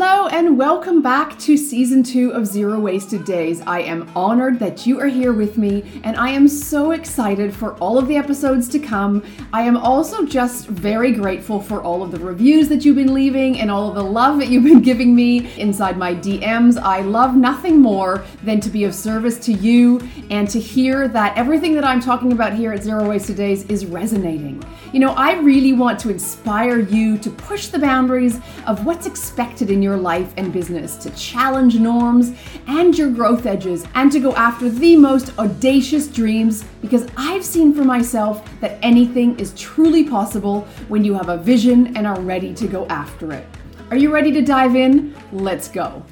Hello, and welcome back to season two of Zero Wasted Days. I am honored that you are here with me, and I am so excited for all of the episodes to come. I am also just very grateful for all of the reviews that you've been leaving and all of the love that you've been giving me inside my DMs. I love nothing more than to be of service to you and to hear that everything that I'm talking about here at Zero Wasted Days is resonating. You know, I really want to inspire you to push the boundaries of what's expected in your life and business, to challenge norms and your growth edges, and to go after the most audacious dreams because I've seen for myself that anything is truly possible when you have a vision and are ready to go after it. Are you ready to dive in? Let's go.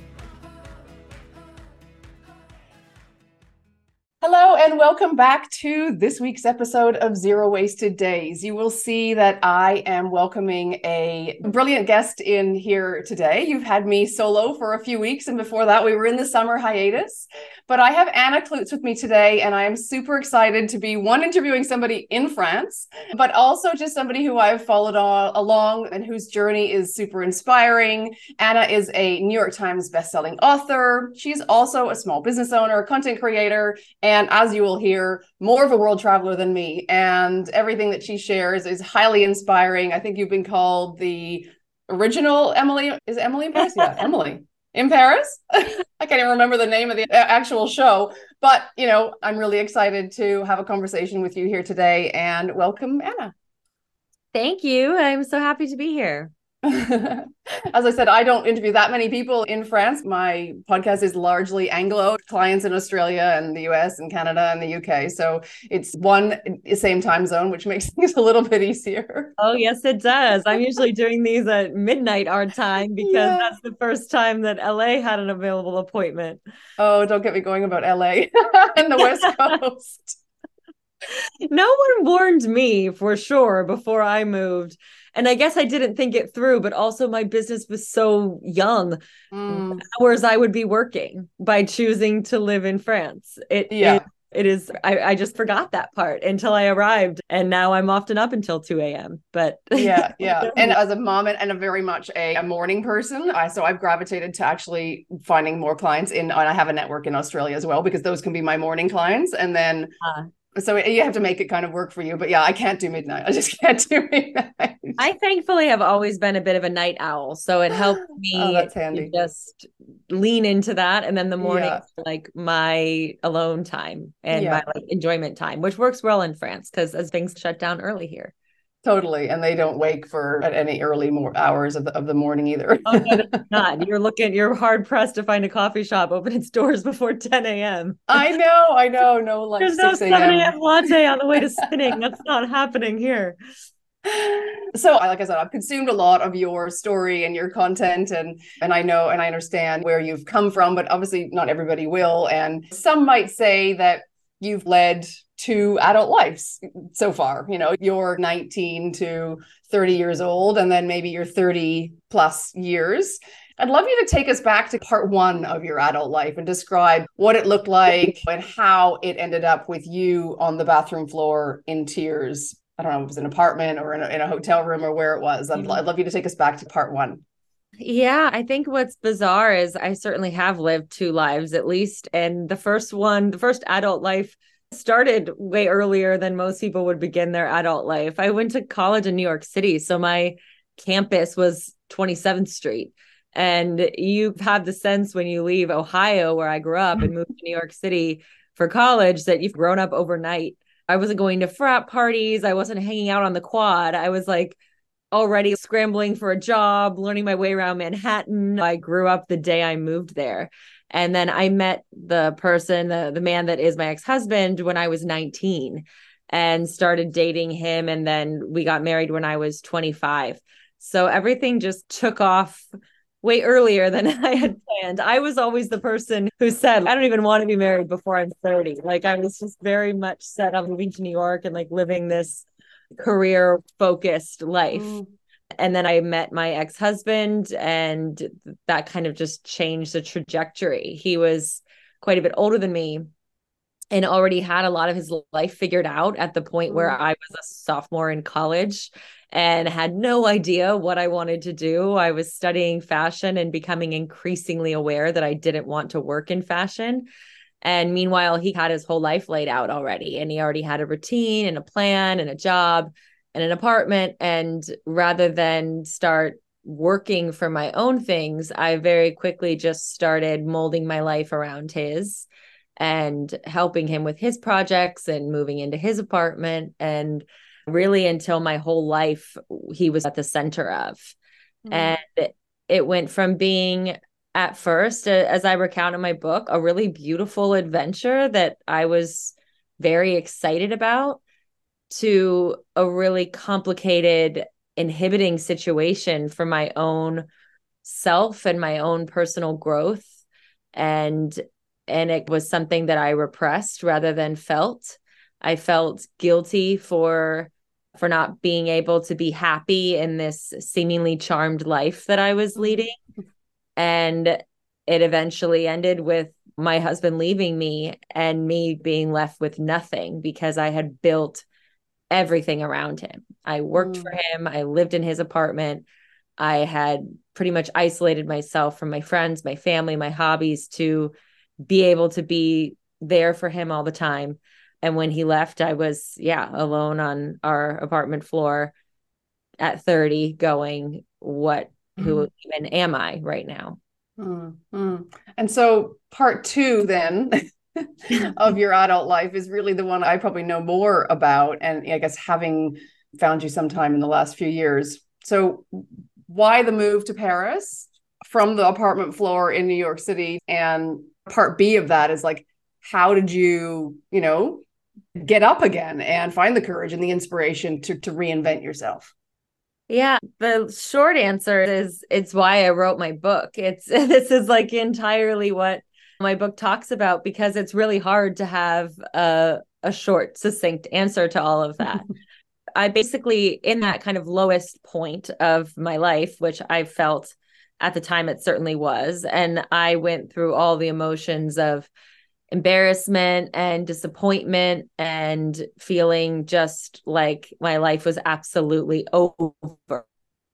Hello, and welcome back to this week's episode of Zero Wasted Days. You will see that I am welcoming a brilliant guest in here today. You've had me solo for a few weeks, and before that, we were in the summer hiatus. But I have Anna Kloots with me today, and I am super excited to be one interviewing somebody in France, but also just somebody who I've followed all, along and whose journey is super inspiring. Anna is a New York Times bestselling author. She's also a small business owner, content creator, and as you will hear, more of a world traveler than me. And everything that she shares is highly inspiring. I think you've been called the original Emily. Is Emily in Paris? Yeah, Emily in Paris. I can't even remember the name of the uh, actual show, but you know, I'm really excited to have a conversation with you here today and welcome Anna. Thank you. I'm so happy to be here. As I said, I don't interview that many people in France. My podcast is largely Anglo clients in Australia and the US and Canada and the UK. So it's one same time zone, which makes things a little bit easier. Oh, yes, it does. I'm usually doing these at midnight our time because yeah. that's the first time that LA had an available appointment. Oh, don't get me going about LA and the West Coast. no one warned me for sure before I moved and I guess I didn't think it through, but also my business was so young. Mm. Hours I would be working by choosing to live in France. It yeah. It, it is I, I just forgot that part until I arrived and now I'm often up until 2 a.m. But yeah, yeah. and as a mom and a very much a, a morning person, I so I've gravitated to actually finding more clients in and I have a network in Australia as well because those can be my morning clients. And then uh, so you have to make it kind of work for you but yeah i can't do midnight i just can't do midnight i thankfully have always been a bit of a night owl so it helped oh, me oh, just lean into that and then the morning yeah. like my alone time and yeah. my like enjoyment time which works well in france because as things shut down early here Totally, and they don't wake for at any early more hours of the, of the morning either. oh, not. You're looking. You're hard pressed to find a coffee shop open its doors before 10 a.m. I know. I know. No, like there's no 7 a.m. latte on the way to spinning. That's not happening here. So, like I said, I've consumed a lot of your story and your content, and and I know and I understand where you've come from, but obviously not everybody will. And some might say that you've led to adult lives so far. You know, you're 19 to 30 years old, and then maybe you're 30 plus years. I'd love you to take us back to part one of your adult life and describe what it looked like and how it ended up with you on the bathroom floor in tears. I don't know if it was an apartment or in a, in a hotel room or where it was. I'd. I'd love you to take us back to part one. Yeah, I think what's bizarre is I certainly have lived two lives at least. And the first one, the first adult life started way earlier than most people would begin their adult life. I went to college in New York City, so my campus was 27th Street. And you have the sense when you leave Ohio, where I grew up, and move to New York City for college, that you've grown up overnight. I wasn't going to frat parties. I wasn't hanging out on the quad. I was like already scrambling for a job, learning my way around Manhattan. I grew up the day I moved there. And then I met the person, the, the man that is my ex husband, when I was 19 and started dating him. And then we got married when I was 25. So everything just took off way earlier than I had planned. I was always the person who said, I don't even want to be married before I'm 30. Like I was just very much set on moving to New York and like living this career focused life. Mm and then I met my ex husband, and that kind of just changed the trajectory. He was quite a bit older than me and already had a lot of his life figured out at the point where mm. I was a sophomore in college. and had no idea what I wanted to do. I was studying fashion and becoming increasingly aware that I didn't want to work in fashion. And meanwhile, he had his whole life laid out already, and he already had a routine and a plan and a job and an apartment. And rather than start working for my own things, I very quickly just started molding my life around his and helping him with his projects and moving into his apartment. And really, until my whole life, he was at the center of. Mm. And it went from being at first, as I recount in my book, a really beautiful adventure that I was very excited about to a really complicated inhibiting situation for my own self and my own personal growth. And and it was something that I repressed rather than felt. I felt guilty for for not being able to be happy in this seemingly charmed life that I was mm-hmm. leading. And it eventually ended with my husband leaving me and me being left with nothing because I had built everything around him. I worked mm. for him, I lived in his apartment. I had pretty much isolated myself from my friends, my family, my hobbies to be able to be there for him all the time. And when he left, I was, yeah, alone on our apartment floor at 30, going, What, who mm. even am I right now? Mm-hmm. And so, part two, then, of your adult life is really the one I probably know more about. And I guess having found you sometime in the last few years. So, why the move to Paris from the apartment floor in New York City? And part B of that is like, how did you, you know, get up again and find the courage and the inspiration to, to reinvent yourself? Yeah, the short answer is it's why I wrote my book. It's this is like entirely what my book talks about because it's really hard to have a, a short, succinct answer to all of that. I basically, in that kind of lowest point of my life, which I felt at the time it certainly was, and I went through all the emotions of embarrassment and disappointment and feeling just like my life was absolutely over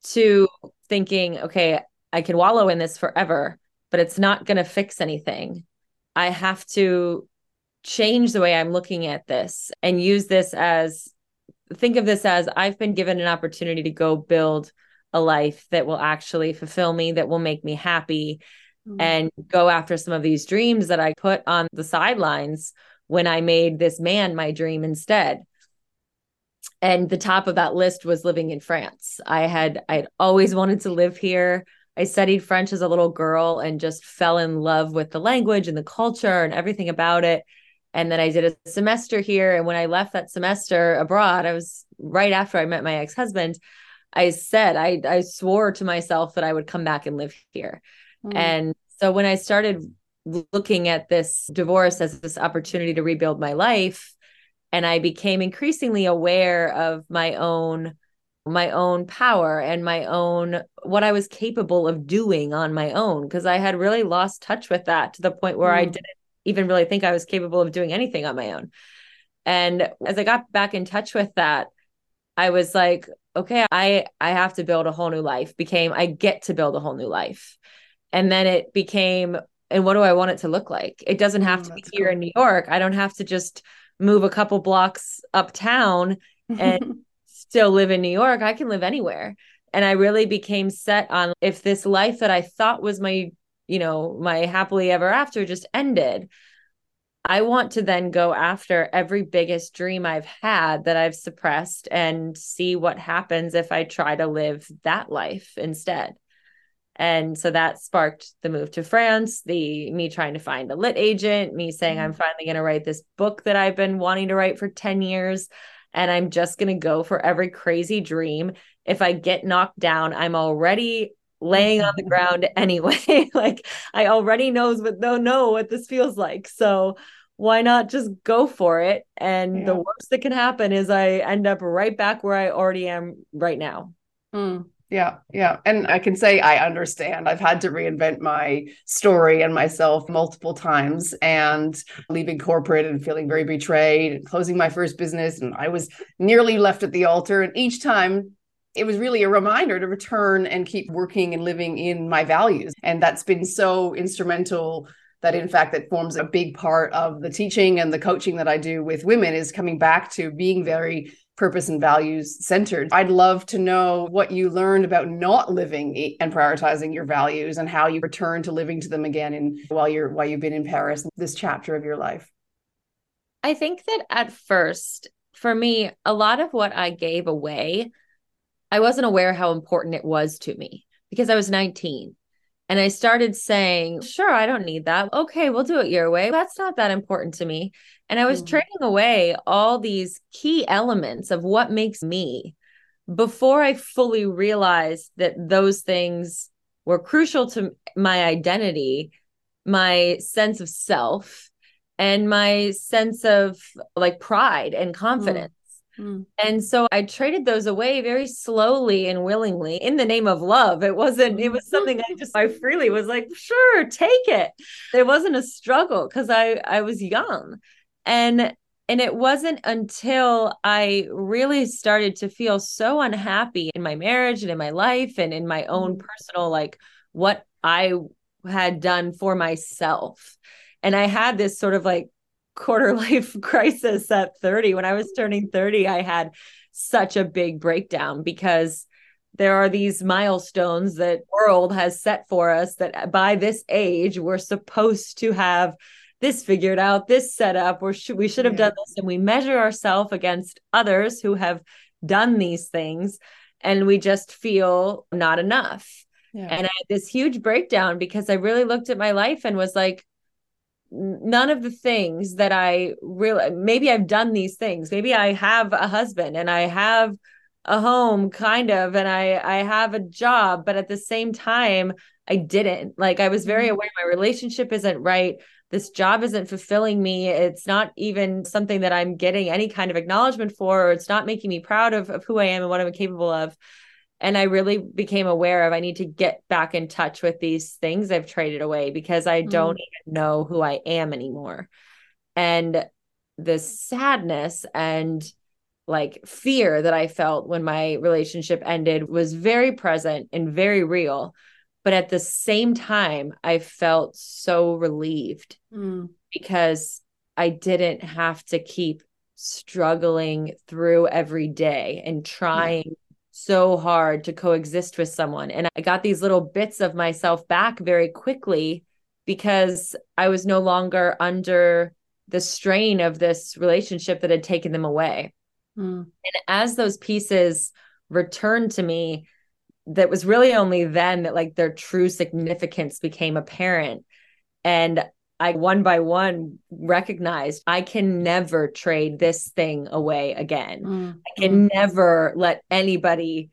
to thinking, okay, I can wallow in this forever but it's not going to fix anything. I have to change the way I'm looking at this and use this as think of this as I've been given an opportunity to go build a life that will actually fulfill me, that will make me happy, mm-hmm. and go after some of these dreams that I put on the sidelines when I made this man my dream instead. And the top of that list was living in France. I had I'd always wanted to live here. I studied French as a little girl and just fell in love with the language and the culture and everything about it. And then I did a semester here. And when I left that semester abroad, I was right after I met my ex husband. I said, I, I swore to myself that I would come back and live here. Mm. And so when I started looking at this divorce as this opportunity to rebuild my life, and I became increasingly aware of my own my own power and my own what I was capable of doing on my own because I had really lost touch with that to the point where mm. I didn't even really think I was capable of doing anything on my own. And as I got back in touch with that, I was like, okay, I I have to build a whole new life. Became I get to build a whole new life. And then it became and what do I want it to look like? It doesn't have mm, to be here cool. in New York. I don't have to just move a couple blocks uptown and still live in New York, I can live anywhere. And I really became set on if this life that I thought was my, you know, my happily ever after just ended, I want to then go after every biggest dream I've had that I've suppressed and see what happens if I try to live that life instead. And so that sparked the move to France, the me trying to find a lit agent, me saying I'm mm-hmm. finally going to write this book that I've been wanting to write for 10 years and I'm just going to go for every crazy dream. If I get knocked down, I'm already laying on the ground anyway. like I already knows but don't know what this feels like. So why not just go for it? And yeah. the worst that can happen is I end up right back where I already am right now. Mm. Yeah, yeah. And I can say I understand. I've had to reinvent my story and myself multiple times and leaving corporate and feeling very betrayed and closing my first business. And I was nearly left at the altar. And each time it was really a reminder to return and keep working and living in my values. And that's been so instrumental that in fact that forms a big part of the teaching and the coaching that I do with women is coming back to being very purpose and values centered. I'd love to know what you learned about not living and prioritizing your values and how you return to living to them again in while you're while you've been in Paris this chapter of your life. I think that at first for me a lot of what I gave away I wasn't aware how important it was to me because I was 19 and I started saying, sure, I don't need that. Okay, we'll do it your way. That's not that important to me. And I was mm-hmm. trading away all these key elements of what makes me before I fully realized that those things were crucial to my identity, my sense of self, and my sense of like pride and confidence. Mm. And so I traded those away very slowly and willingly in the name of love. It wasn't, it was something I just, I freely was like, sure, take it. It wasn't a struggle because I, I was young. And, and it wasn't until I really started to feel so unhappy in my marriage and in my life and in my own mm. personal, like what I had done for myself. And I had this sort of like quarter life crisis at 30. When I was mm-hmm. turning 30, I had such a big breakdown because there are these milestones that world has set for us that uh, by this age we're supposed to have this figured out, this set up, or should, we should have yeah. done this. And we measure ourselves against others who have done these things, and we just feel not enough. Yeah. And I had this huge breakdown because I really looked at my life and was like, none of the things that I really maybe I've done these things. Maybe I have a husband and I have a home kind of and I I have a job, but at the same time I didn't. Like I was very mm-hmm. aware my relationship isn't right. This job isn't fulfilling me. It's not even something that I'm getting any kind of acknowledgement for, or it's not making me proud of, of who I am and what I'm capable of and I really became aware of I need to get back in touch with these things I've traded away because I don't mm. even know who I am anymore. And the sadness and like fear that I felt when my relationship ended was very present and very real. But at the same time, I felt so relieved mm. because I didn't have to keep struggling through every day and trying so hard to coexist with someone. And I got these little bits of myself back very quickly because I was no longer under the strain of this relationship that had taken them away. Mm. And as those pieces returned to me, that was really only then that like their true significance became apparent. And I one by one recognized I can never trade this thing away again. Mm. I can never let anybody,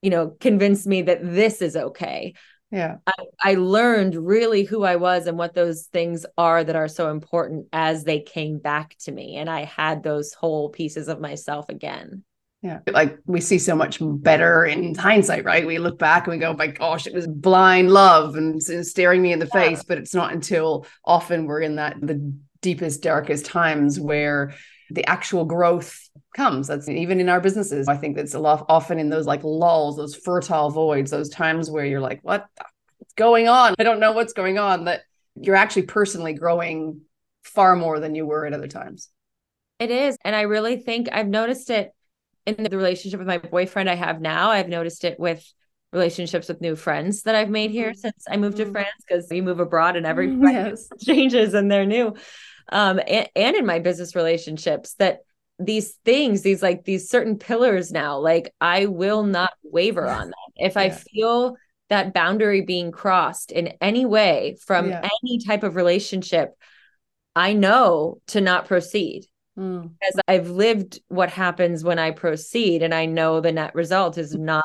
you know, convince me that this is okay. Yeah. I, I learned really who I was and what those things are that are so important as they came back to me. And I had those whole pieces of myself again. Yeah. Like we see so much better in hindsight, right? We look back and we go, oh my gosh, it was blind love and, and staring me in the yeah. face. But it's not until often we're in that the deepest, darkest times where the actual growth comes. That's even in our businesses. I think that's a lot often in those like lulls, those fertile voids, those times where you're like, what's going on? I don't know what's going on. That you're actually personally growing far more than you were at other times. It is. And I really think I've noticed it in the relationship with my boyfriend I have now. I've noticed it with relationships with new friends that I've made here mm-hmm. since I moved to mm-hmm. France because you move abroad and every yes. changes and they're new. Um, and, and in my business relationships that these things, these like these certain pillars now, like I will not waver on them. If yeah. I feel that boundary being crossed in any way from yeah. any type of relationship, I know to not proceed. Mm. As I've lived what happens when I proceed, and I know the net result is not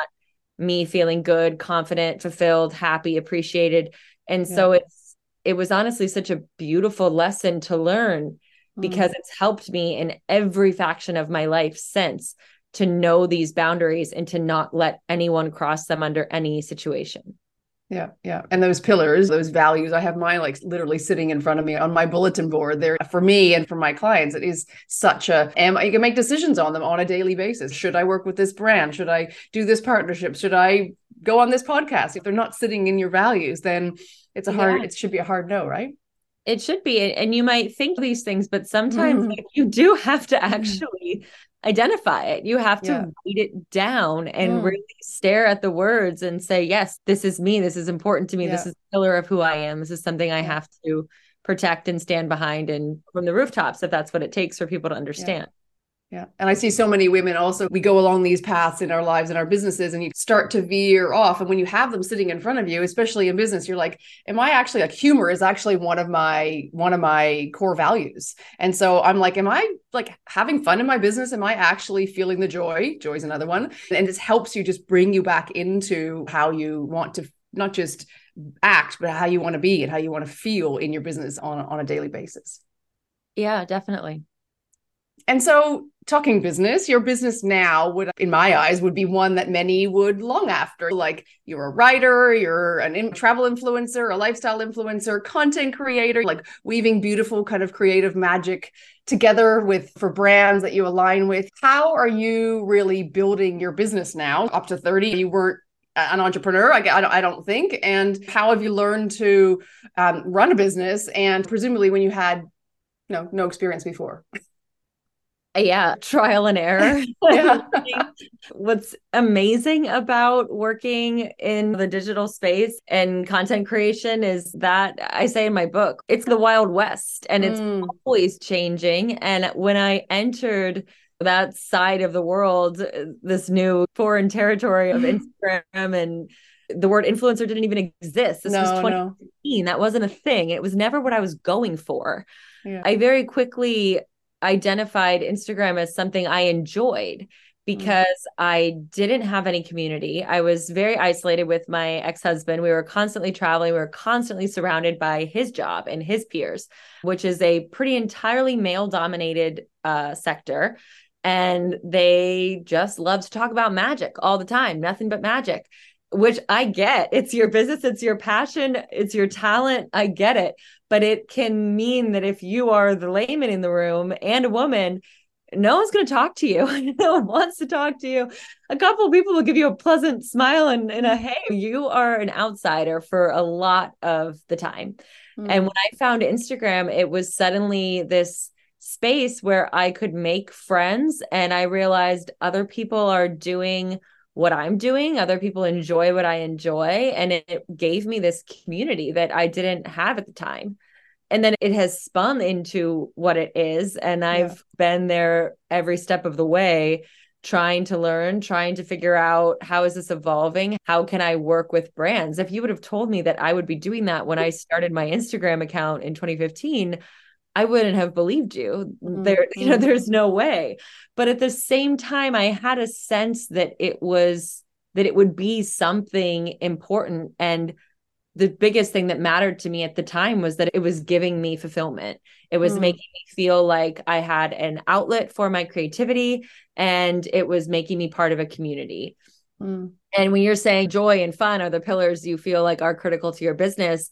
me feeling good, confident, fulfilled, happy, appreciated. And yeah. so it's it was honestly such a beautiful lesson to learn mm. because it's helped me in every faction of my life since to know these boundaries and to not let anyone cross them under any situation. Yeah, yeah. And those pillars, those values, I have mine like literally sitting in front of me on my bulletin board there for me and for my clients. It is such a, am I you can make decisions on them on a daily basis. Should I work with this brand? Should I do this partnership? Should I go on this podcast? If they're not sitting in your values, then it's a hard, yeah. it should be a hard no, right? It should be. And you might think these things, but sometimes mm. like, you do have to mm-hmm. actually identify it. You have to yeah. write it down and mm. really stare at the words and say, yes, this is me. This is important to me. Yeah. This is a pillar of who I am. This is something I have to protect and stand behind and from the rooftops if that's what it takes for people to understand. Yeah. And I see so many women also, we go along these paths in our lives and our businesses, and you start to veer off. And when you have them sitting in front of you, especially in business, you're like, am I actually like humor is actually one of my one of my core values. And so I'm like, am I like having fun in my business? Am I actually feeling the joy? Joy is another one. And this helps you just bring you back into how you want to not just act, but how you want to be and how you want to feel in your business on, on a daily basis. Yeah, definitely. And so, talking business, your business now would, in my eyes, would be one that many would long after. Like you're a writer, you're an in- travel influencer, a lifestyle influencer, content creator, like weaving beautiful kind of creative magic together with for brands that you align with. How are you really building your business now? Up to 30, you weren't an entrepreneur I, I, don't, I don't think and how have you learned to um, run a business and presumably when you had you know no experience before yeah trial and error what's amazing about working in the digital space and content creation is that i say in my book it's the wild west and it's mm. always changing and when i entered that side of the world this new foreign territory of instagram and the word influencer didn't even exist. This no, was 2015. No. That wasn't a thing. It was never what I was going for. Yeah. I very quickly identified Instagram as something I enjoyed because mm-hmm. I didn't have any community. I was very isolated with my ex husband. We were constantly traveling, we were constantly surrounded by his job and his peers, which is a pretty entirely male dominated uh, sector. And they just love to talk about magic all the time, nothing but magic, which I get. It's your business, it's your passion, it's your talent. I get it but it can mean that if you are the layman in the room and a woman no one's going to talk to you. No one wants to talk to you. A couple of people will give you a pleasant smile and, and a hey you are an outsider for a lot of the time. Mm. and when i found instagram it was suddenly this space where i could make friends and i realized other people are doing what I'm doing. Other people enjoy what I enjoy. And it, it gave me this community that I didn't have at the time. And then it has spun into what it is. And I've been there every step of the way trying to learn trying to figure out how is this evolving how can i work with brands if you would have told me that i would be doing that when i started my instagram account in 2015 I wouldn't have believed you. Mm-hmm. There, you know, there's no way. But at the same time, I had a sense that it was that it would be something important. And the biggest thing that mattered to me at the time was that it was giving me fulfillment. It was mm. making me feel like I had an outlet for my creativity and it was making me part of a community. Mm. And when you're saying joy and fun are the pillars you feel like are critical to your business,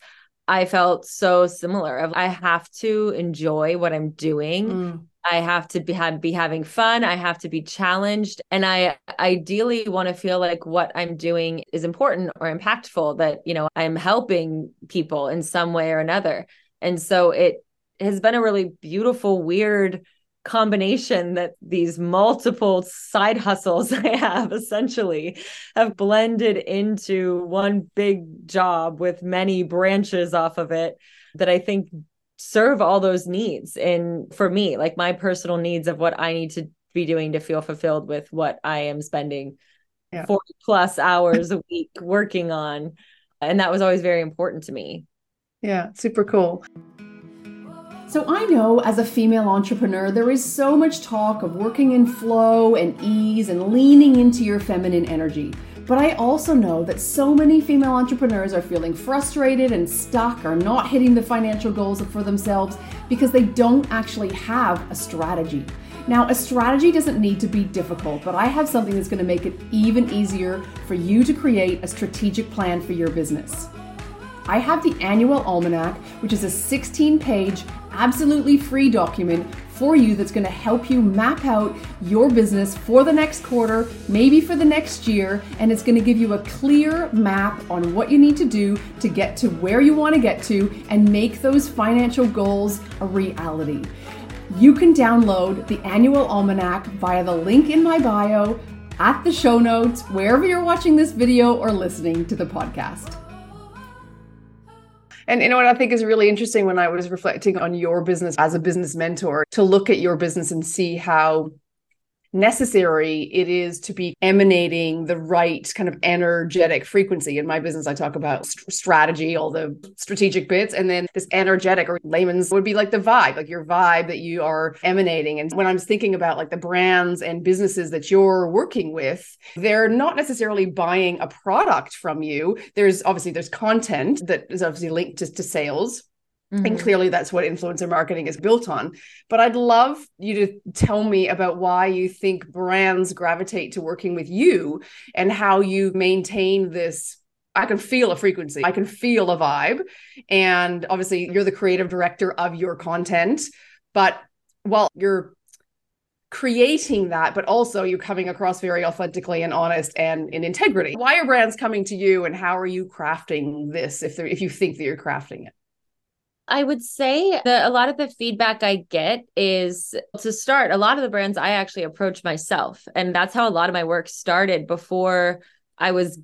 I felt so similar. I have to enjoy what I'm doing. Mm. I have to be, have, be having fun. I have to be challenged. And I ideally want to feel like what I'm doing is important or impactful, that, you know, I'm helping people in some way or another. And so it has been a really beautiful, weird combination that these multiple side hustles I have essentially have blended into one big job with many branches off of it that I think serve all those needs. And for me, like my personal needs of what I need to be doing to feel fulfilled with what I am spending yeah. 40 plus hours a week working on. And that was always very important to me. Yeah, super cool. So, I know as a female entrepreneur, there is so much talk of working in flow and ease and leaning into your feminine energy. But I also know that so many female entrepreneurs are feeling frustrated and stuck or not hitting the financial goals for themselves because they don't actually have a strategy. Now, a strategy doesn't need to be difficult, but I have something that's going to make it even easier for you to create a strategic plan for your business. I have the Annual Almanac, which is a 16 page, absolutely free document for you that's going to help you map out your business for the next quarter, maybe for the next year, and it's going to give you a clear map on what you need to do to get to where you want to get to and make those financial goals a reality. You can download the annual almanac via the link in my bio, at the show notes, wherever you're watching this video or listening to the podcast. And you know what I think is really interesting when I was reflecting on your business as a business mentor to look at your business and see how necessary it is to be emanating the right kind of energetic frequency. In my business, I talk about st- strategy, all the strategic bits, and then this energetic or layman's would be like the vibe, like your vibe that you are emanating. And when I'm thinking about like the brands and businesses that you're working with, they're not necessarily buying a product from you. There's obviously there's content that is obviously linked to, to sales Mm-hmm. And clearly, that's what influencer marketing is built on. But I'd love you to tell me about why you think brands gravitate to working with you and how you maintain this. I can feel a frequency, I can feel a vibe. And obviously, you're the creative director of your content. But while you're creating that, but also you're coming across very authentically and honest and in integrity. Why are brands coming to you and how are you crafting this if, if you think that you're crafting it? I would say that a lot of the feedback I get is to start, a lot of the brands I actually approach myself. And that's how a lot of my work started before I was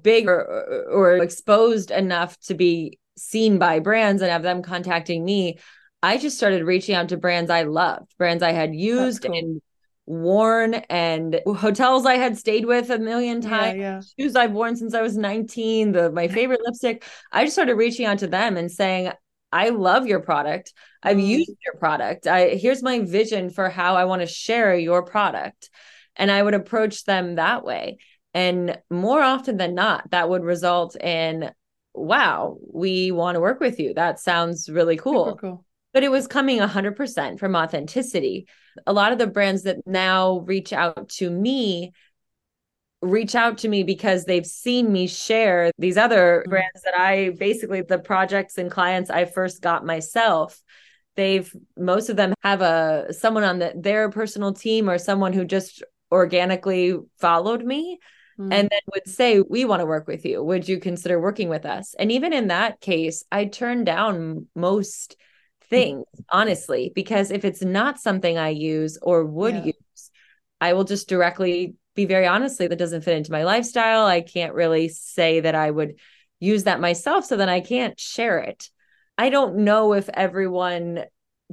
big or, or exposed enough to be seen by brands and have them contacting me. I just started reaching out to brands I loved, brands I had used cool. and worn and hotels I had stayed with a million times, yeah, yeah. shoes I've worn since I was 19, the my favorite lipstick. I just started reaching out to them and saying, I love your product. I've mm. used your product. I here's my vision for how I want to share your product. And I would approach them that way. And more often than not, that would result in, wow, we want to work with you. That sounds really cool. cool. But it was coming 100% from authenticity. A lot of the brands that now reach out to me reach out to me because they've seen me share these other mm-hmm. brands that I basically the projects and clients I first got myself they've most of them have a someone on the, their personal team or someone who just organically followed me mm-hmm. and then would say we want to work with you would you consider working with us and even in that case I turn down most things honestly because if it's not something I use or would yeah. use I will just directly be very honestly, that doesn't fit into my lifestyle. I can't really say that I would use that myself. So then I can't share it. I don't know if everyone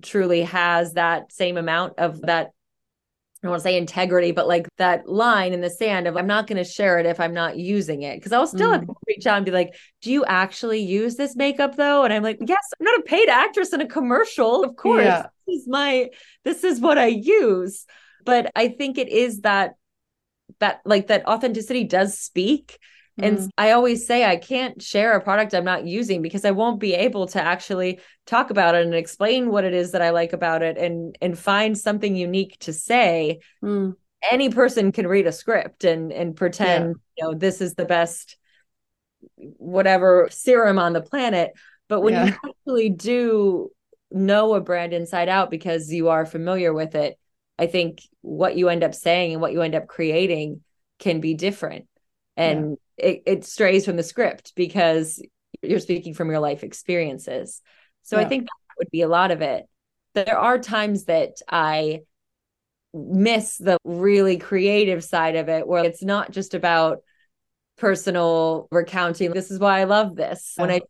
truly has that same amount of that. I don't want to say integrity, but like that line in the sand of I'm not going to share it if I'm not using it. Cause I'll still mm. reach out and be like, Do you actually use this makeup though? And I'm like, Yes, I'm not a paid actress in a commercial. Of course. Yeah. This is my this is what I use. But I think it is that that like that authenticity does speak and mm. I always say I can't share a product I'm not using because I won't be able to actually talk about it and explain what it is that I like about it and and find something unique to say. Mm. Any person can read a script and and pretend, yeah. you know, this is the best whatever serum on the planet, but when yeah. you actually do know a brand inside out because you are familiar with it, I think what you end up saying and what you end up creating can be different. And yeah. it, it strays from the script because you're speaking from your life experiences. So yeah. I think that would be a lot of it. There are times that I miss the really creative side of it where it's not just about personal recounting. This is why I love this. When I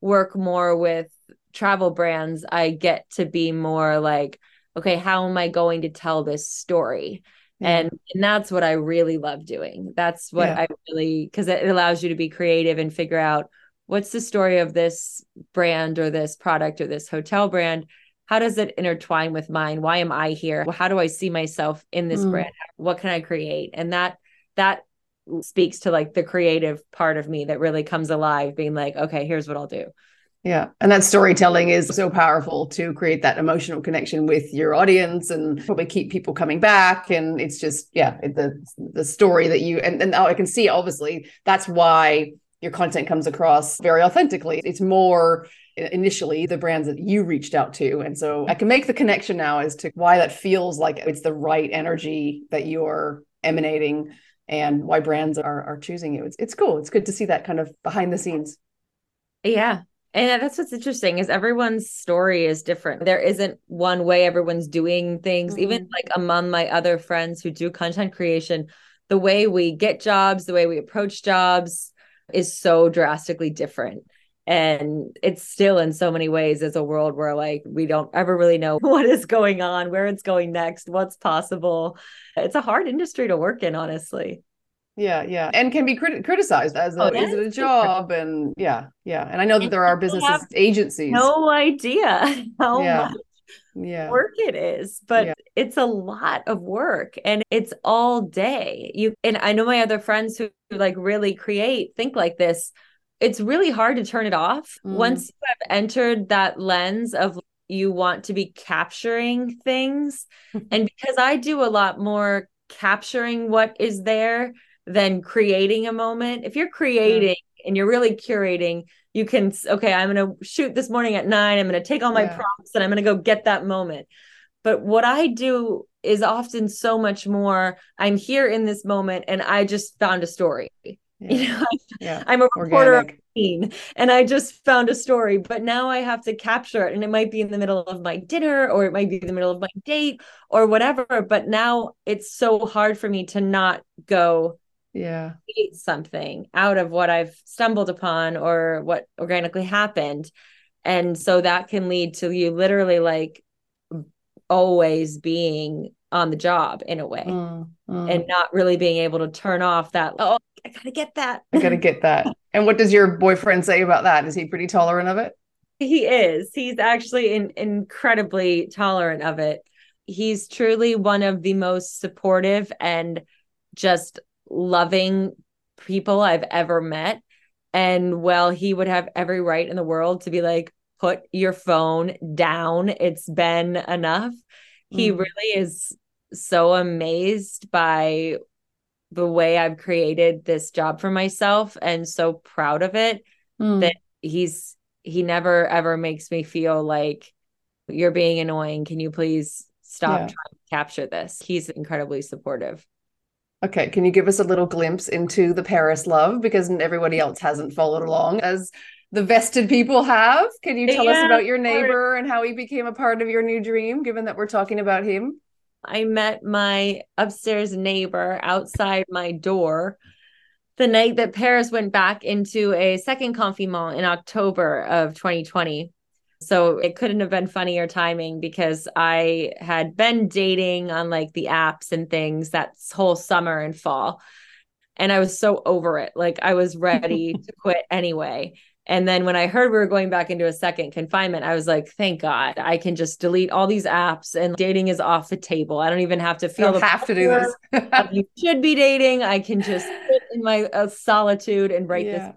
work more with travel brands, I get to be more like, okay, how am I going to tell this story? Yeah. And and that's what I really love doing. That's what yeah. I really because it allows you to be creative and figure out what's the story of this brand or this product or this hotel brand how does it intertwine with mine why am i here how do i see myself in this mm. brand what can i create and that that speaks to like the creative part of me that really comes alive being like okay here's what i'll do Yeah. And that storytelling is so powerful to create that emotional connection with your audience and probably keep people coming back. And it's just, yeah, the the story that you and, and I can see obviously that's why your content comes across very authentically. It's more initially the brands that you reached out to. And so I can make the connection now as to why that feels like it's the right energy that you're emanating and why brands are are choosing you. It's it's cool. It's good to see that kind of behind the scenes. Yeah. And that's what's interesting is everyone's story is different. There isn't one way everyone's doing things. Mm-hmm. Even like among my other friends who do content creation, the way we get jobs, the way we approach jobs is so drastically different and it's still in so many ways as a world where like we don't ever really know what is going on where it's going next what's possible it's a hard industry to work in honestly yeah yeah and can be crit- criticized as a, oh, is it a job and yeah yeah and i know that there are businesses agencies no idea how yeah. much yeah. work it is but yeah. it's a lot of work and it's all day you and i know my other friends who like really create think like this it's really hard to turn it off mm. once you have entered that lens of you want to be capturing things and because i do a lot more capturing what is there than creating a moment if you're creating yeah. and you're really curating you can okay i'm going to shoot this morning at 9 i'm going to take all my yeah. prompts and i'm going to go get that moment but what i do is often so much more i'm here in this moment and i just found a story yeah. You know, yeah. I'm a reporter of scene and I just found a story, but now I have to capture it. And it might be in the middle of my dinner or it might be in the middle of my date or whatever. But now it's so hard for me to not go yeah something out of what I've stumbled upon or what organically happened. And so that can lead to you literally like always being on the job in a way mm, mm. and not really being able to turn off that oh I gotta get that. I gotta get that. and what does your boyfriend say about that? Is he pretty tolerant of it? He is. He's actually in, incredibly tolerant of it. He's truly one of the most supportive and just loving people I've ever met. And well, he would have every right in the world to be like, put your phone down. It's been enough. Mm. He really is so amazed by the way I've created this job for myself and so proud of it mm. that he's he never ever makes me feel like you're being annoying. Can you please stop yeah. trying to capture this? He's incredibly supportive. Okay, can you give us a little glimpse into the Paris love because everybody else hasn't followed along as the vested people have? Can you tell yeah, us about your neighbor and how he became a part of your new dream given that we're talking about him? I met my upstairs neighbor outside my door the night that Paris went back into a second confinement in October of 2020. So it couldn't have been funnier timing because I had been dating on like the apps and things that whole summer and fall. And I was so over it. Like I was ready to quit anyway. And then when I heard we were going back into a second confinement, I was like, thank God I can just delete all these apps and dating is off the table. I don't even have to feel the have to do this. you should be dating. I can just sit in my uh, solitude and write yeah. this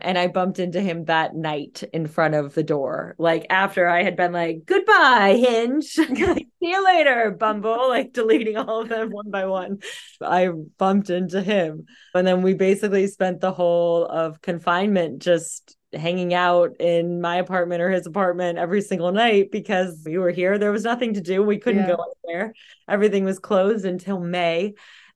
and I bumped into him that night in front of the door. Like after I had been like, goodbye, Hinge. See you later, Bumble, like deleting all of them one by one. I bumped into him. And then we basically spent the whole of confinement just hanging out in my apartment or his apartment every single night because we were here. There was nothing to do. We couldn't yeah. go anywhere. Everything was closed until May.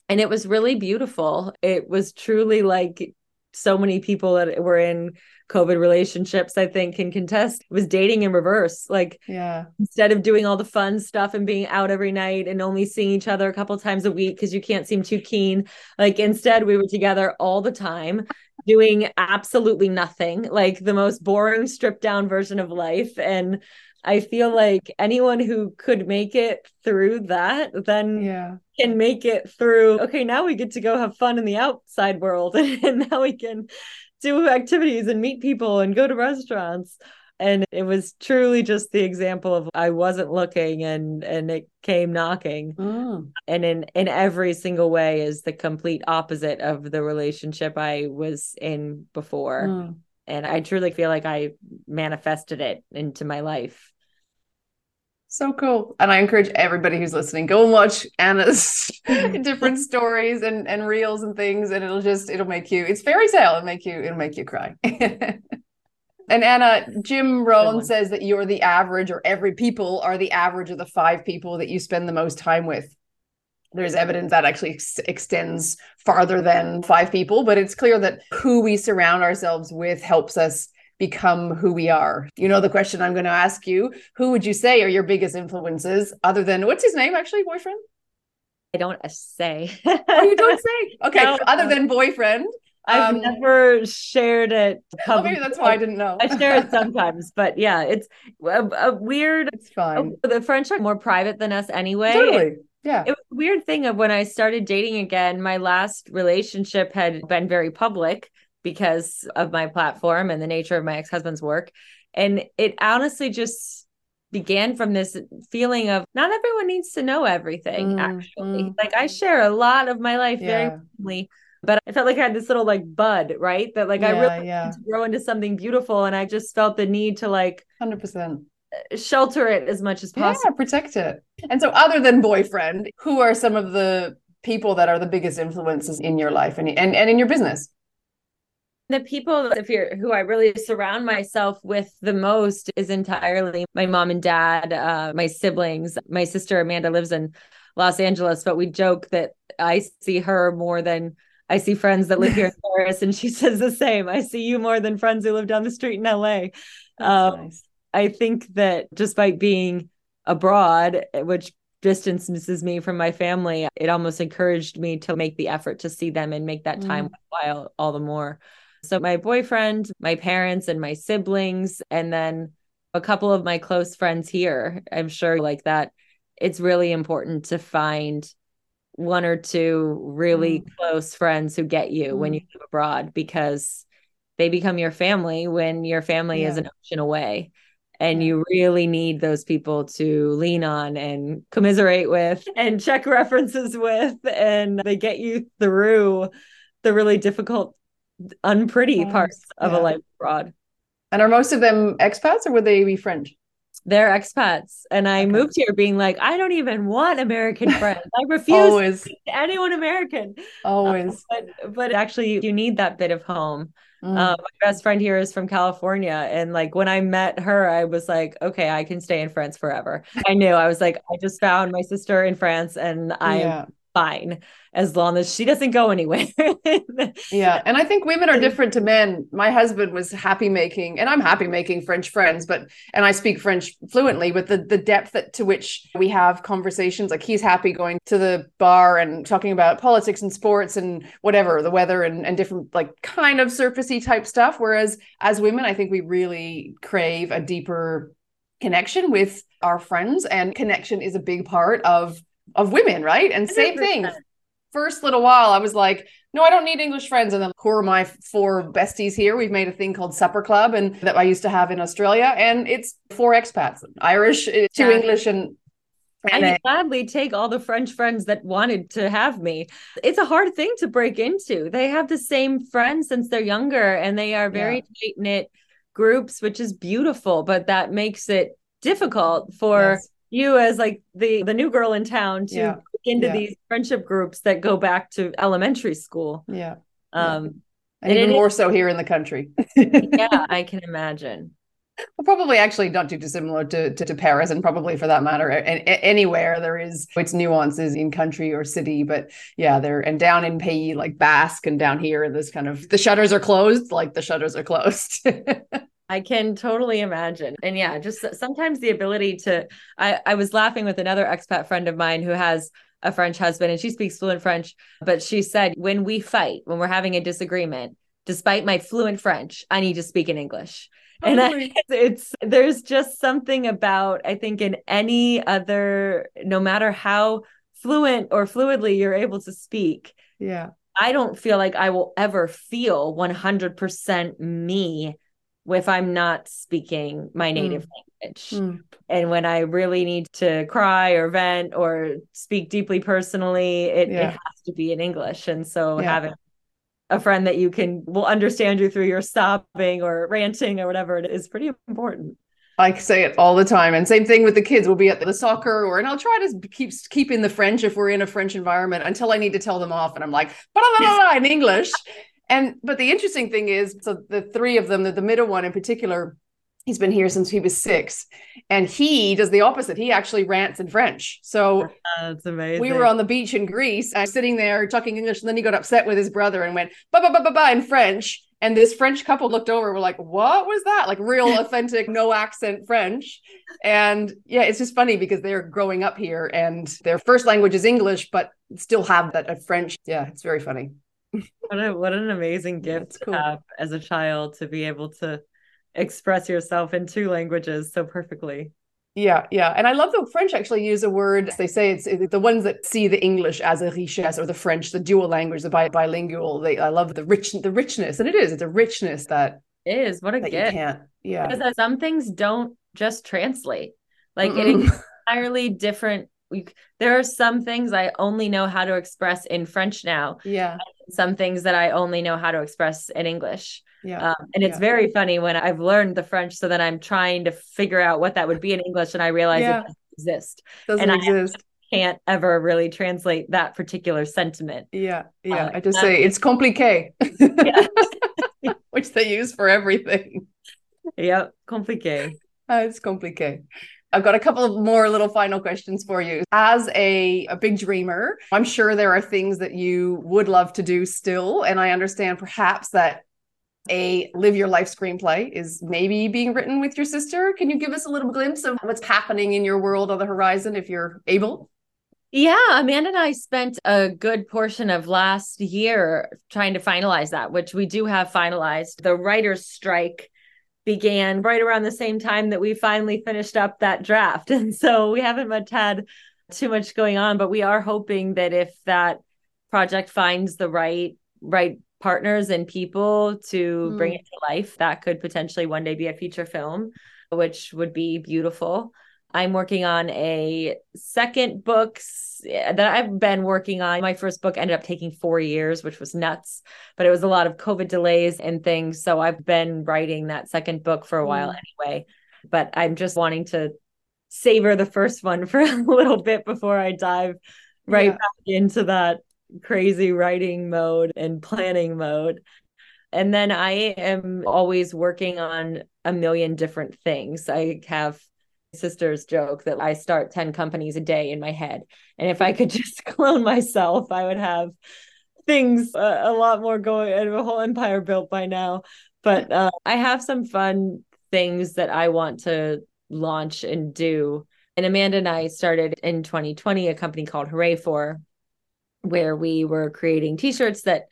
And it was really beautiful. It was truly like so many people that were in COVID relationships, I think, can contest was dating in reverse. Like, yeah, instead of doing all the fun stuff and being out every night and only seeing each other a couple times a week because you can't seem too keen, like, instead, we were together all the time doing absolutely nothing, like the most boring, stripped down version of life. And I feel like anyone who could make it through that then yeah. can make it through. Okay, now we get to go have fun in the outside world, and now we can do activities and meet people and go to restaurants. And it was truly just the example of I wasn't looking and and it came knocking. Mm. And in in every single way is the complete opposite of the relationship I was in before. Mm And I truly feel like I manifested it into my life. So cool. And I encourage everybody who's listening, go and watch Anna's different stories and, and reels and things. And it'll just, it'll make you, it's fairy tale. It'll make you, it'll make you cry. and Anna, Jim Rohn says that you're the average or every people are the average of the five people that you spend the most time with. There's evidence that actually ex- extends farther than five people, but it's clear that who we surround ourselves with helps us become who we are. You know the question I'm going to ask you. Who would you say are your biggest influences other than what's his name actually, boyfriend? I don't say. oh, you don't say? Okay, no. other than boyfriend. I've um, never shared it. Oh, maybe that's why I didn't know. I share it sometimes, but yeah, it's a, a weird. It's fine. A, the French are more private than us anyway. Totally. Yeah. It was a weird thing of when I started dating again. My last relationship had been very public because of my platform and the nature of my ex-husband's work. And it honestly just began from this feeling of not everyone needs to know everything mm, actually. mm. like i share a lot of my life yeah. very openly but i felt like i had this little like bud right? That like yeah, i really yeah. to grow into something beautiful and i just felt the need to like 100% shelter it as much as possible. yeah protect it. And so other than boyfriend who are some of the people that are the biggest influences in your life and, and, and in your business the people if you're who I really surround myself with the most is entirely my mom and dad, uh, my siblings. My sister Amanda lives in Los Angeles, but we joke that I see her more than I see friends that live here in Paris, and she says the same. I see you more than friends who live down the street in LA. Um, nice. I think that despite being abroad, which distances me from my family, it almost encouraged me to make the effort to see them and make that time mm. worthwhile all the more. So, my boyfriend, my parents, and my siblings, and then a couple of my close friends here. I'm sure like that. It's really important to find one or two really mm. close friends who get you mm. when you live abroad because they become your family when your family yeah. is an ocean away and yeah. you really need those people to lean on and commiserate with and check references with and they get you through the really difficult unpretty parts of yeah. a life abroad. And are most of them expats or would they be French? They're expats. And I okay. moved here being like, I don't even want American friends. I refuse anyone American. Always. Uh, but, but actually, you need that bit of home. Mm. Uh, my best friend here is from California. And like when I met her, I was like, okay, I can stay in France forever. I knew I was like, I just found my sister in France and I'm yeah. Fine as long as she doesn't go anywhere. yeah. And I think women are different to men. My husband was happy making, and I'm happy making French friends, but, and I speak French fluently, but the, the depth that, to which we have conversations, like he's happy going to the bar and talking about politics and sports and whatever, the weather and, and different, like kind of surfacey type stuff. Whereas as women, I think we really crave a deeper connection with our friends and connection is a big part of of women right and same thing first little while, I was like, no, I don't need English friends. And then who are my four besties here? We've made a thing called Supper Club and that I used to have in Australia. And it's four expats, Irish, uh, two yeah. English and and I gladly take all the French friends that wanted to have me. It's a hard thing to break into. They have the same friends since they're younger and they are very yeah. tight knit groups, which is beautiful, but that makes it difficult for yes. You as like the the new girl in town to yeah into yeah. these friendship groups that go back to elementary school. Yeah. Um, and, and even more so here in the country. yeah, I can imagine. Well, probably actually not too dissimilar to, to, to Paris, and probably for that matter, and, anywhere there is its nuances in country or city. But yeah, there and down in Pays, like Basque, and down here, this kind of the shutters are closed, like the shutters are closed. I can totally imagine. And yeah, just sometimes the ability to I, I was laughing with another expat friend of mine who has a French husband and she speaks fluent French. But she said, when we fight, when we're having a disagreement, despite my fluent French, I need to speak in English. Oh and I, it's there's just something about I think in any other, no matter how fluent or fluidly you're able to speak. Yeah. I don't feel like I will ever feel 100% me if I'm not speaking my native mm. language. Mm. And when I really need to cry or vent or speak deeply personally, it, yeah. it has to be in English. And so yeah. having a friend that you can will understand you through your sobbing or ranting or whatever it is pretty important. I say it all the time. And same thing with the kids. We'll be at the soccer or and I'll try to keep keep in the French if we're in a French environment until I need to tell them off. And I'm like, blah, in English. And but the interesting thing is, so the three of them, the, the middle one in particular, he's been here since he was six. And he does the opposite. He actually rants in french. So that's amazing. we were on the beach in greece and sitting there talking english and then he got upset with his brother and went ba ba ba ba ba in french. And this french couple looked over were like what was that? Like real authentic no accent french. And yeah it's just funny because they're growing up here and their first language is english but still have that french yeah it's very funny what, a, what an amazing gift yeah, cool. as a child to be able to express yourself in two languages so perfectly. Yeah, yeah. And I love the French actually use a word. They say it's, it's, the ones that see the English as a richesse or the French, the dual language, the bi- bilingual. They I love the rich the richness. And it is, it's a richness that it is. What a gift. You can't. Yeah. Because some things don't just translate. Like mm-hmm. it entirely different. There are some things I only know how to express in French now. Yeah. Some things that I only know how to express in English. Yeah. Um, and it's yeah. very funny when I've learned the French, so then I'm trying to figure out what that would be in English, and I realize yeah. it doesn't exist. Doesn't and exist. I can't ever really translate that particular sentiment. Yeah. Yeah. Uh, I just say it's compliqué, which they use for everything. Yeah, Compliqué. Uh, it's compliqué. I've got a couple of more little final questions for you. As a, a big dreamer, I'm sure there are things that you would love to do still. And I understand perhaps that a live your life screenplay is maybe being written with your sister. Can you give us a little glimpse of what's happening in your world on the horizon if you're able? Yeah, Amanda and I spent a good portion of last year trying to finalize that, which we do have finalized. The writer's strike began right around the same time that we finally finished up that draft. And so we haven't much had too much going on, but we are hoping that if that project finds the right right partners and people to mm. bring it to life. That could potentially one day be a feature film, which would be beautiful. I'm working on a second book that I've been working on. My first book ended up taking four years, which was nuts, but it was a lot of COVID delays and things. So I've been writing that second book for a while mm. anyway. But I'm just wanting to savor the first one for a little bit before I dive right yeah. back into that crazy writing mode and planning mode. And then I am always working on a million different things. I have sister's joke that I start 10 companies a day in my head. And if I could just clone myself, I would have things uh, a lot more going and a whole empire built by now. But uh, I have some fun things that I want to launch and do. And Amanda and I started in 2020 a company called Hooray For, where we were creating t-shirts that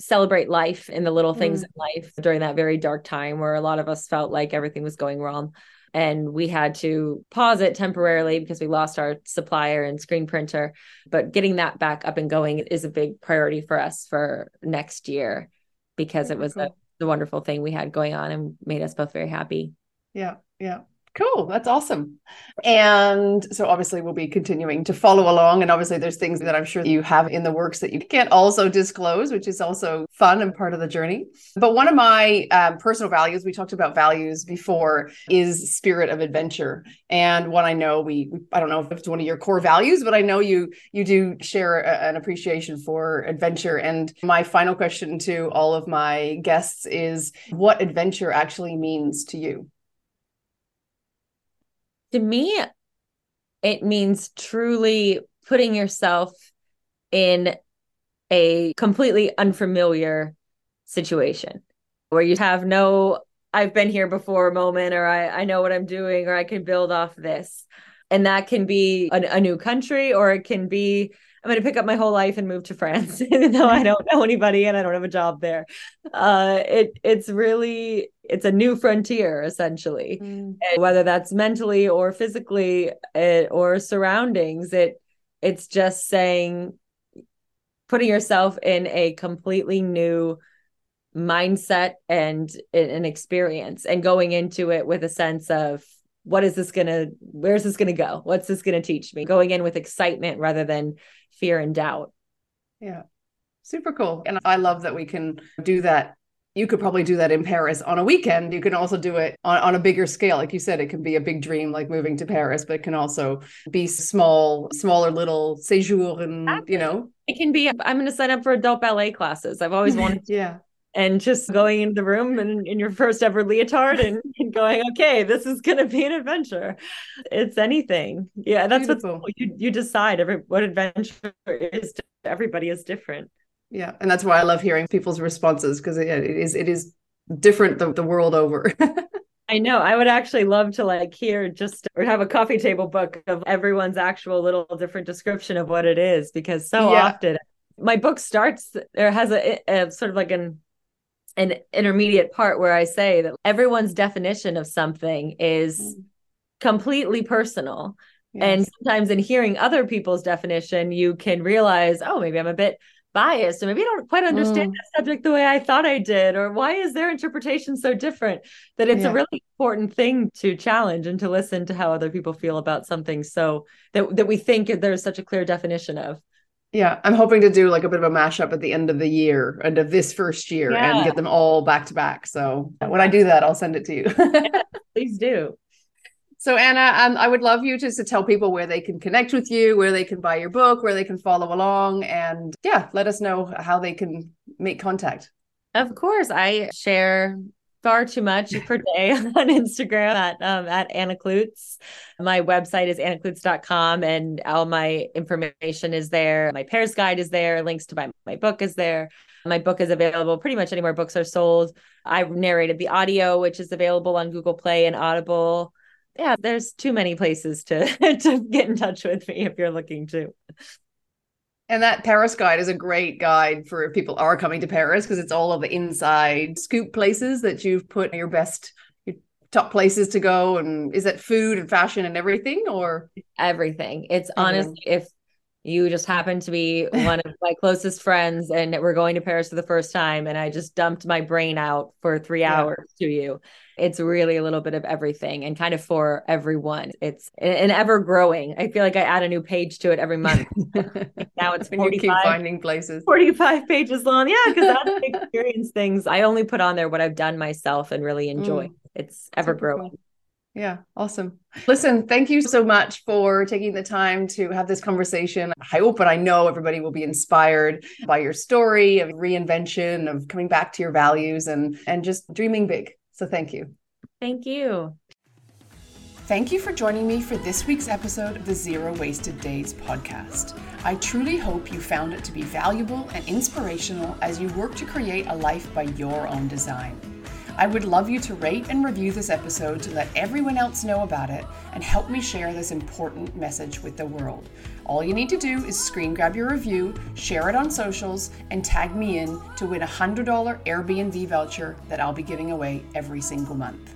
celebrate life and the little things mm. in life during that very dark time where a lot of us felt like everything was going wrong and we had to pause it temporarily because we lost our supplier and screen printer. But getting that back up and going is a big priority for us for next year because it was cool. a, the wonderful thing we had going on and made us both very happy. Yeah yeah Cool. That's awesome. And so obviously we'll be continuing to follow along. And obviously there's things that I'm sure you have in the works that you can't also disclose, which is also fun and part of the journey. But one of my um, personal values, we talked about values before, is spirit of adventure. And one I know we, I don't know if it's one of your core values, but I know you you do share a, an appreciation for adventure. And my final question to all of my guests is what adventure actually means to you? To me it means truly putting yourself in a completely unfamiliar situation where you have no I've been here before moment or I, I know what I'm doing or I can build off this. And that can be a, a new country or it can be I'm going to pick up my whole life and move to France, even though I don't know anybody and I don't have a job there. Uh, it it's really it's a new frontier essentially, mm. whether that's mentally or physically it, or surroundings. It it's just saying putting yourself in a completely new mindset and an experience and going into it with a sense of what is this gonna where's this gonna go what's this gonna teach me going in with excitement rather than fear and doubt yeah super cool. And I love that we can do that you could probably do that in Paris on a weekend. You can also do it on, on a bigger scale. Like you said, it can be a big dream, like moving to Paris, but it can also be small, smaller little séjour and, you know. It can be, I'm going to sign up for adult ballet classes. I've always wanted to. yeah. And just going into the room and in your first ever leotard and, and going, okay, this is going to be an adventure. It's anything. Yeah, that's what you you decide. Every what adventure is to everybody is different yeah and that's why i love hearing people's responses because it, it is it is different the, the world over I know. I would actually love to like hear just or have a coffee table book of everyone's actual little different description of what it is because so yeah. often my book starts there has a, a, sort of like an an intermediate part where I say that everyone's definition of something is mm. completely personal. Yes. And sometimes in hearing other people's definition, you can realize, oh, maybe I'm a bit biased or maybe I don't quite understand mm. the subject the way I thought I did or why is their interpretation so different that it's yeah. a really important thing to challenge and to listen to how other people feel about something so that that we think there's such a clear definition of yeah I'm hoping to do like a bit of a mashup at the end of the year end of this first year yeah. and get them all back to back so when I do that I'll send it to you yeah, please do so Anna, um, I would love you just to tell people where they can connect with you, where they can buy your book, where they can follow along, and yeah, let us know how they can make contact. Of course, I share far too much per day on Instagram at um, at Anna Kloots. My website is annakloots.com and all my information is there. My Paris guide is there. Links to my, my book is there. My book is available pretty much anywhere books are sold. I narrated the audio, which is available on Google Play and Audible yeah, there's too many places to to get in touch with me if you're looking to. And that Paris guide is a great guide for if people are coming to Paris because it's all of the inside scoop places that you've put your best your top places to go and is it food and fashion and everything or everything. It's everything. honestly if you just happen to be one of my closest friends and we're going to Paris for the first time and I just dumped my brain out for 3 yeah. hours to you. It's really a little bit of everything and kind of for everyone. It's an ever growing. I feel like I add a new page to it every month. now it's 45 finding places. 45 pages long. Yeah, cuz I experience things. I only put on there what I've done myself and really enjoy. Mm. It's ever growing. Cool. Yeah, awesome. Listen, thank you so much for taking the time to have this conversation. I hope and I know everybody will be inspired by your story of reinvention, of coming back to your values and and just dreaming big. So thank you. Thank you. Thank you for joining me for this week's episode of the Zero Wasted Days podcast. I truly hope you found it to be valuable and inspirational as you work to create a life by your own design. I would love you to rate and review this episode to let everyone else know about it and help me share this important message with the world. All you need to do is screen grab your review, share it on socials, and tag me in to win a $100 Airbnb voucher that I'll be giving away every single month.